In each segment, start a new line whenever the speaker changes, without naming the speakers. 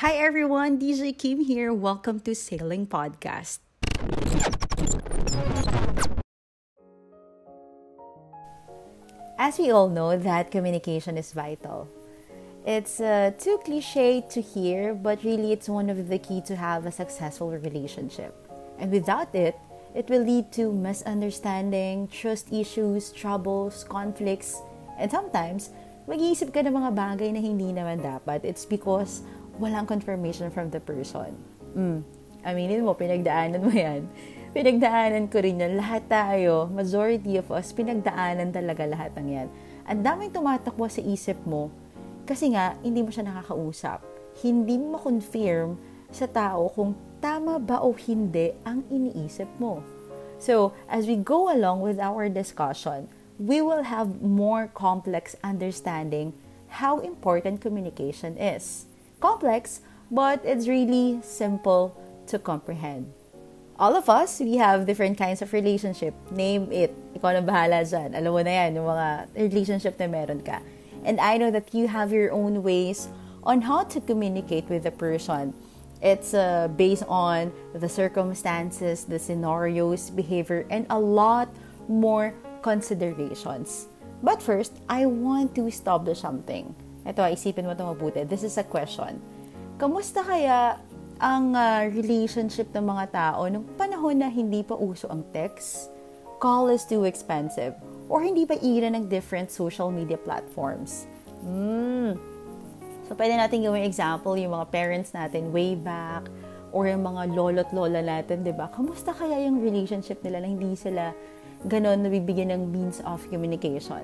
Hi everyone, DJ Kim here. Welcome to Sailing Podcast. As we all know that communication is vital. It's uh, too cliche to hear, but really it's one of the key to have a successful relationship. And without it, it will lead to misunderstanding, trust issues, troubles, conflicts, and sometimes mag-iisip ka ng mga bagay na hindi naman dapat. It's because walang confirmation from the person. Mm. Aminin mo, pinagdaanan mo yan. Pinagdaanan ko rin yan. Lahat tayo, majority of us, pinagdaanan talaga lahat ng yan. Ang daming tumatakbo sa isip mo kasi nga, hindi mo siya nakakausap. Hindi mo ma-confirm sa tao kung tama ba o hindi ang iniisip mo. So, as we go along with our discussion, we will have more complex understanding how important communication is. Complex, but it's really simple to comprehend. All of us, we have different kinds of relationship. Name it. Ikaw na bahala dyan. Alam mo na yan, yung mga relationship na meron ka. And I know that you have your own ways on how to communicate with the person. It's uh, based on the circumstances, the scenarios, behavior, and a lot more considerations. But first, I want to establish something. Ito, isipin mo ito mabuti. This is a question. Kamusta kaya ang uh, relationship ng mga tao nung panahon na hindi pa uso ang text? Call is too expensive or hindi pa era ng different social media platforms. Mm. So, pwede natin gawing example yung mga parents natin way back or yung mga lolo't lola natin, di ba? Kamusta kaya yung relationship nila na hindi sila ganon nabibigyan ng means of communication?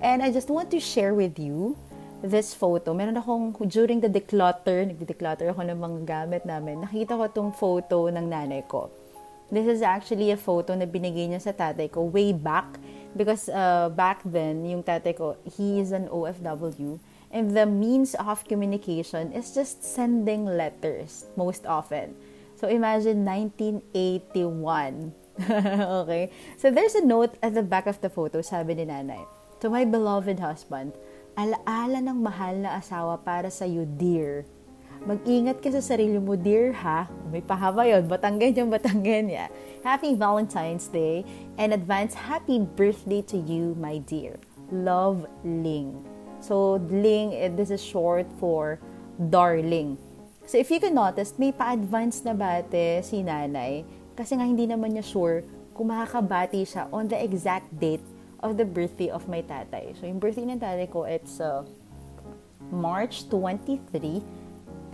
And I just want to share with you this photo. Meron akong, during the declutter, nagde-declutter ako ng mga gamit namin, nakita ko tong photo ng nanay ko. This is actually a photo na binigay niya sa tatay ko way back because uh, back then, yung tatay ko, he is an OFW. And the means of communication is just sending letters most often. So imagine 1981. okay? So there's a note at the back of the photo, sabi ni nanay. To my beloved husband, alaala ng mahal na asawa para sa you, dear. Mag-ingat ka sa sarili mo, dear, ha? May pahaba yun. Batanggan yung batanggan niya. Happy Valentine's Day and advance happy birthday to you, my dear. Love, Ling. So, Ling, eh, this is short for darling. So, if you can notice, may pa-advance na bate si nanay kasi nga hindi naman niya sure kung makakabati siya on the exact date of the birthday of my tatay. So, yung birthday ng tatay ko, it's uh, March 23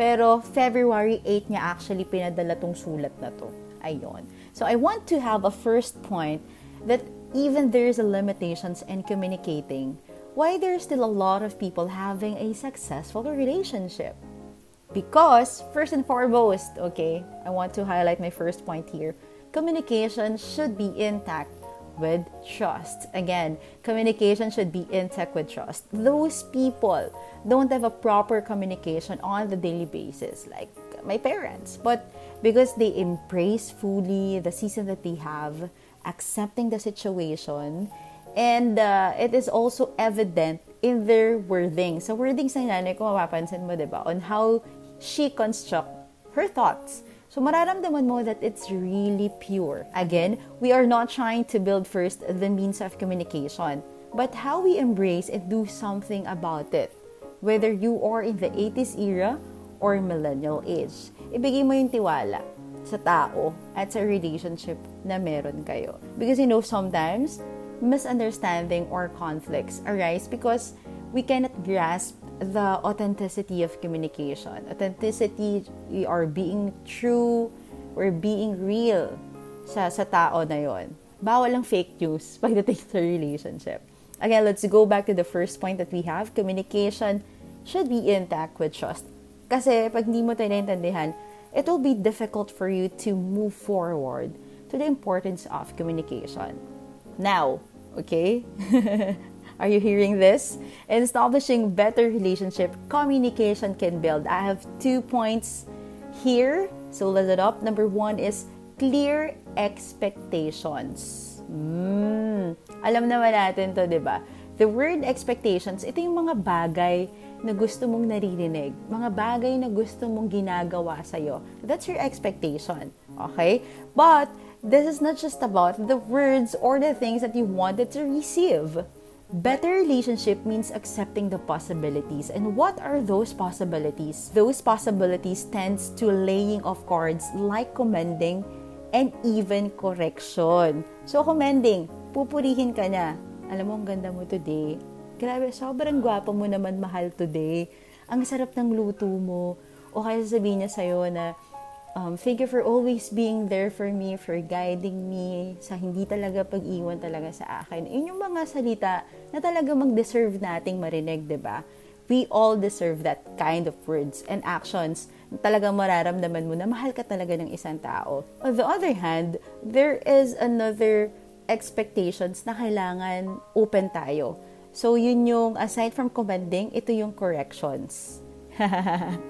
pero February 8 niya actually pinadala tong sulat na to. Ayon. So I want to have a first point that even there's a limitations in communicating, why there's still a lot of people having a successful relationship. Because first and foremost, okay, I want to highlight my first point here. Communication should be intact with trust. Again, communication should be intact with trust. Those people don't have a proper communication on the daily basis, like my parents, but because they embrace fully the season that they have, accepting the situation, and uh, it is also evident in their wording. So wordings ng nanay ko, mapapansin mo? On how she construct her thoughts So mararamdaman mo that it's really pure. Again, we are not trying to build first the means of communication, but how we embrace and do something about it. Whether you are in the 80s era or millennial age. Ibigay mo yung tiwala sa tao at sa relationship na meron kayo. Because you know, sometimes misunderstanding or conflicts arise because we cannot grasp the authenticity of communication. Authenticity, we are being true, we're being real sa, sa tao na yon. Bawal ang fake news pagdating sa relationship. Again, let's go back to the first point that we have. Communication should be intact with trust. Kasi pag hindi mo tayo naintindihan, it will be difficult for you to move forward to the importance of communication. Now, okay? Are you hearing this? In establishing better relationship, communication can build. I have two points here. So let's it up. Number one is clear expectations. Mm. Alam naman natin to, di ba? The word expectations, ito yung mga bagay na gusto mong naririnig, mga bagay na gusto mong ginagawa sa'yo. That's your expectation. Okay? But, this is not just about the words or the things that you wanted to receive. Better relationship means accepting the possibilities. And what are those possibilities? Those possibilities tends to laying of cards like commending and even correction. So, commending, pupurihin ka niya. Alam mo, ang ganda mo today. Grabe, sobrang gwapo mo naman mahal today. Ang sarap ng luto mo. O kaya sasabihin niya sa'yo na, Um, thank you for always being there for me, for guiding me sa hindi talaga pag-iwan talaga sa akin. Yun yung mga salita na talaga mag-deserve nating marinig, ba? Diba? We all deserve that kind of words and actions talagang mararamdaman mo na mahal ka talaga ng isang tao. On the other hand, there is another expectations na kailangan open tayo. So, yun yung, aside from commending, ito yung corrections.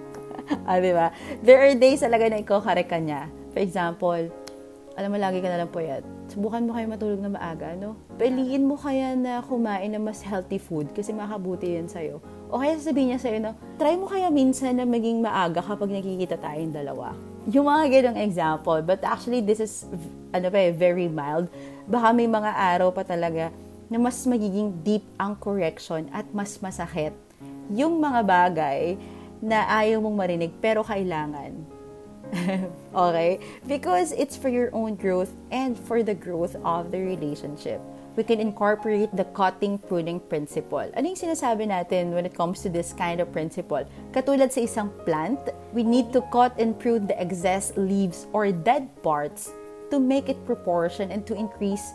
ah, di ba? There are days talaga na ikaw kare ka niya. For example, alam mo, lagi ka na lang puyat. Subukan mo kayo matulog na maaga, no? Piliin mo kaya na kumain ng mas healthy food kasi makabuti yan sa'yo. O kaya sasabihin niya sa'yo na, try mo kaya minsan na maging maaga kapag nakikita tayong dalawa. Yung mga ganong example. But actually, this is, ano pa eh, very mild. Baka may mga araw pa talaga na mas magiging deep ang correction at mas masakit yung mga bagay na ayaw mong marinig pero kailangan. okay? Because it's for your own growth and for the growth of the relationship. We can incorporate the cutting pruning principle. Ano yung sinasabi natin when it comes to this kind of principle? Katulad sa isang plant, we need to cut and prune the excess leaves or dead parts to make it proportion and to increase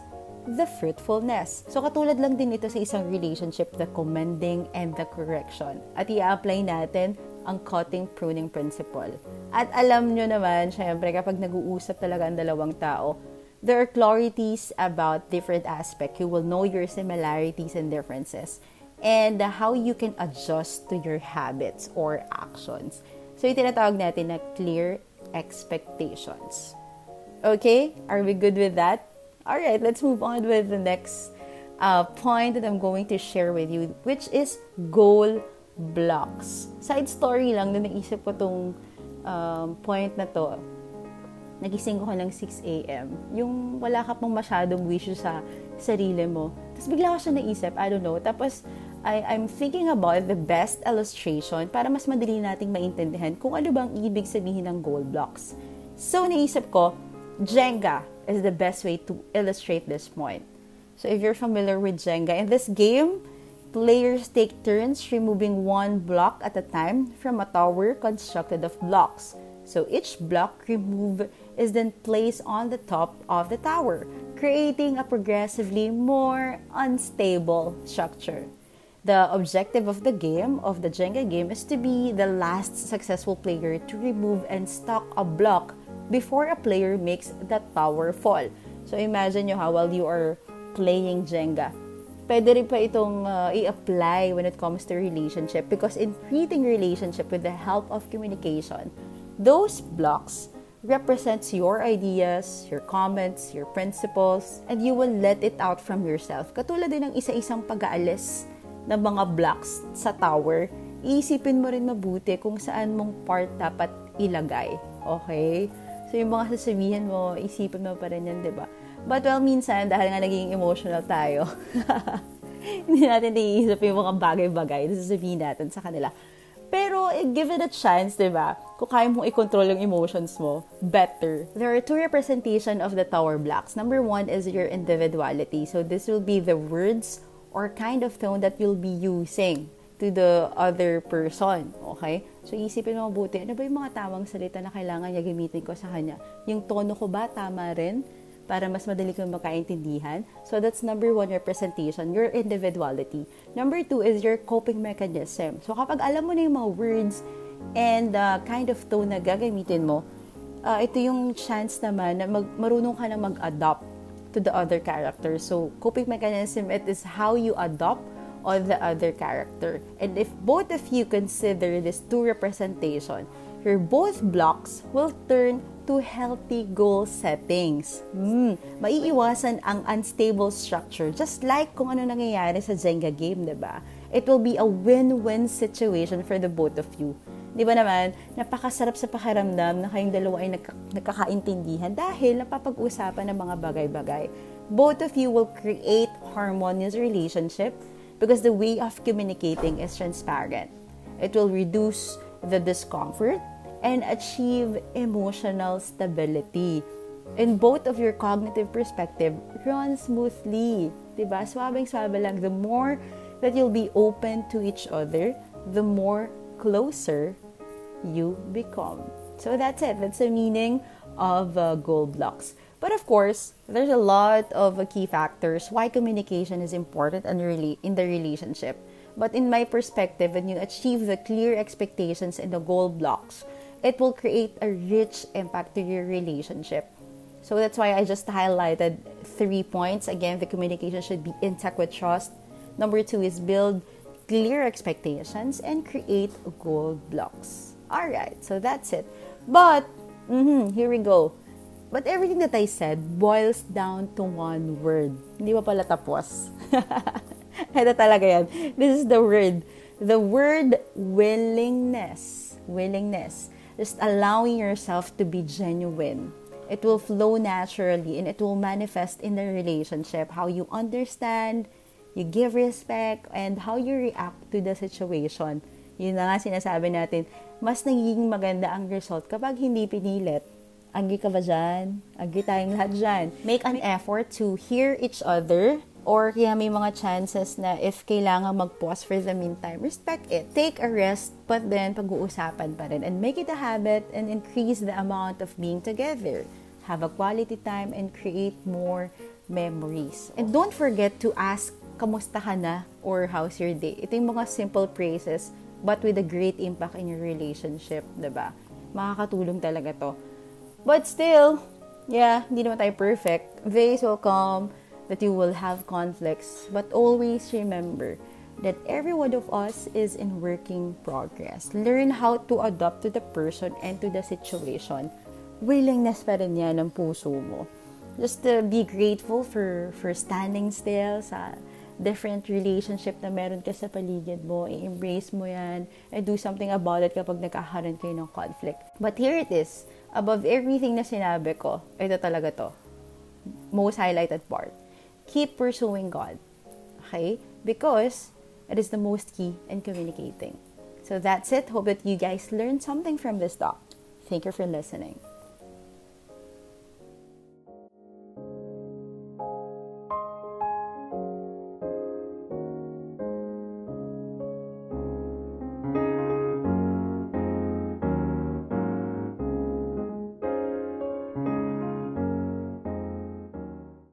the fruitfulness. So katulad lang din ito sa isang relationship, the commending and the correction. At i-apply natin ang cutting pruning principle. At alam nyo naman, syempre, kapag nag-uusap talaga ang dalawang tao, there are clarities about different aspects. You will know your similarities and differences and how you can adjust to your habits or actions. So, yung tinatawag natin na clear expectations. Okay? Are we good with that? All right, let's move on with the next uh, point that I'm going to share with you, which is goal blocks. Side story lang, na naisip ko tong um, point na to. Nagising ko ng 6 a.m. Yung wala ka pang masyadong wish sa sarili mo. Tapos bigla ko siya naisip, I don't know. Tapos, I, I'm thinking about the best illustration para mas madali nating maintindihan kung ano bang ibig sabihin ng goal blocks. So, naisip ko, Jenga is the best way to illustrate this point. So, if you're familiar with Jenga, in this game, Players take turns removing one block at a time from a tower constructed of blocks. So each block removed is then placed on the top of the tower, creating a progressively more unstable structure. The objective of the game, of the Jenga game, is to be the last successful player to remove and stock a block before a player makes that tower fall. So imagine you how while you are playing Jenga, pwede rin pa itong uh, i-apply when it comes to relationship because in creating relationship with the help of communication, those blocks represents your ideas, your comments, your principles, and you will let it out from yourself. Katulad din ng isa-isang pag-aalis ng mga blocks sa tower, iisipin mo rin mabuti kung saan mong part dapat ilagay. Okay? So, yung mga sasabihin mo, isipin mo pa rin yan, di ba? But well, minsan, dahil nga naging emotional tayo, hindi natin naiisip yung mga bagay-bagay na sasabihin natin sa kanila. Pero, eh, give it a chance, di ba? Kung kaya mong i-control yung emotions mo, better. There are two representation of the tower blocks. Number one is your individuality. So, this will be the words or kind of tone that you'll be using to the other person. Okay? So, isipin mo mabuti, ano ba yung mga tamang salita na kailangan niya gamitin ko sa kanya? Yung tono ko ba tama rin? Para mas madali kang magkaintindihan. So that's number one representation, your individuality. Number two is your coping mechanism. So kapag alam mo na yung mga words and the uh, kind of tone na gagamitin mo, uh, ito yung chance naman na mag, marunong ka na mag-adopt to the other character. So coping mechanism, it is how you adopt on the other character. And if both of you consider this two representation, your both blocks will turn to healthy goal settings. Mm, maiiwasan ang unstable structure just like kung ano nangyayari sa Jenga game, 'di ba? It will be a win-win situation for the both of you. Di ba naman, napakasarap sa pakiramdam na kayong dalawa ay nagka- nagkakaintindihan dahil napapag-usapan ng mga bagay-bagay. Both of you will create harmonious relationship because the way of communicating is transparent. It will reduce the discomfort and achieve emotional stability. And both of your cognitive perspective run smoothly. Diba? Swabing-swabe lang. The more that you'll be open to each other, the more closer you become. So that's it. That's the meaning of uh, goal blocks. But of course, there's a lot of uh, key factors why communication is important and really in the relationship. But in my perspective, when you achieve the clear expectations and the goal blocks, it will create a rich impact to your relationship. So that's why I just highlighted three points. Again, the communication should be intact with trust. Number two is build clear expectations and create goal blocks. All right, so that's it. But mm-hmm, here we go. But everything that I said boils down to one word. Hindi pa pala tapos. Ito talaga yan. This is the word. The word willingness. Willingness. Just allowing yourself to be genuine. It will flow naturally and it will manifest in the relationship. How you understand, you give respect, and how you react to the situation. Yun na nga sinasabi natin, mas nagiging maganda ang result kapag hindi pinilit. Agi ka ba dyan? Agi tayong lahat dyan. Make an effort to hear each other or kaya may mga chances na if kailangan mag-pause for the meantime, respect it. Take a rest, but then pag-uusapan pa rin. And make it a habit and increase the amount of being together. Have a quality time and create more memories. And don't forget to ask, kamusta ka na? Or how's your day? Ito yung mga simple phrases but with a great impact in your relationship, ba? Makakatulong talaga 'to. But still, yeah, hindi naman tayo perfect. Days will come that you will have conflicts, but always remember that every one of us is in working progress. Learn how to adapt to the person and to the situation. Willingness pa rin yan ng puso mo. Just to be grateful for for standing still sa different relationship na meron ka sa paligid mo, i-embrace mo yan, and do something about it kapag nagkakaroon kayo ng conflict. But here it is, above everything na sinabi ko, ito talaga to. Most highlighted part. Keep pursuing God. Okay? Because it is the most key in communicating. So that's it. Hope that you guys learned something from this talk. Thank you for listening.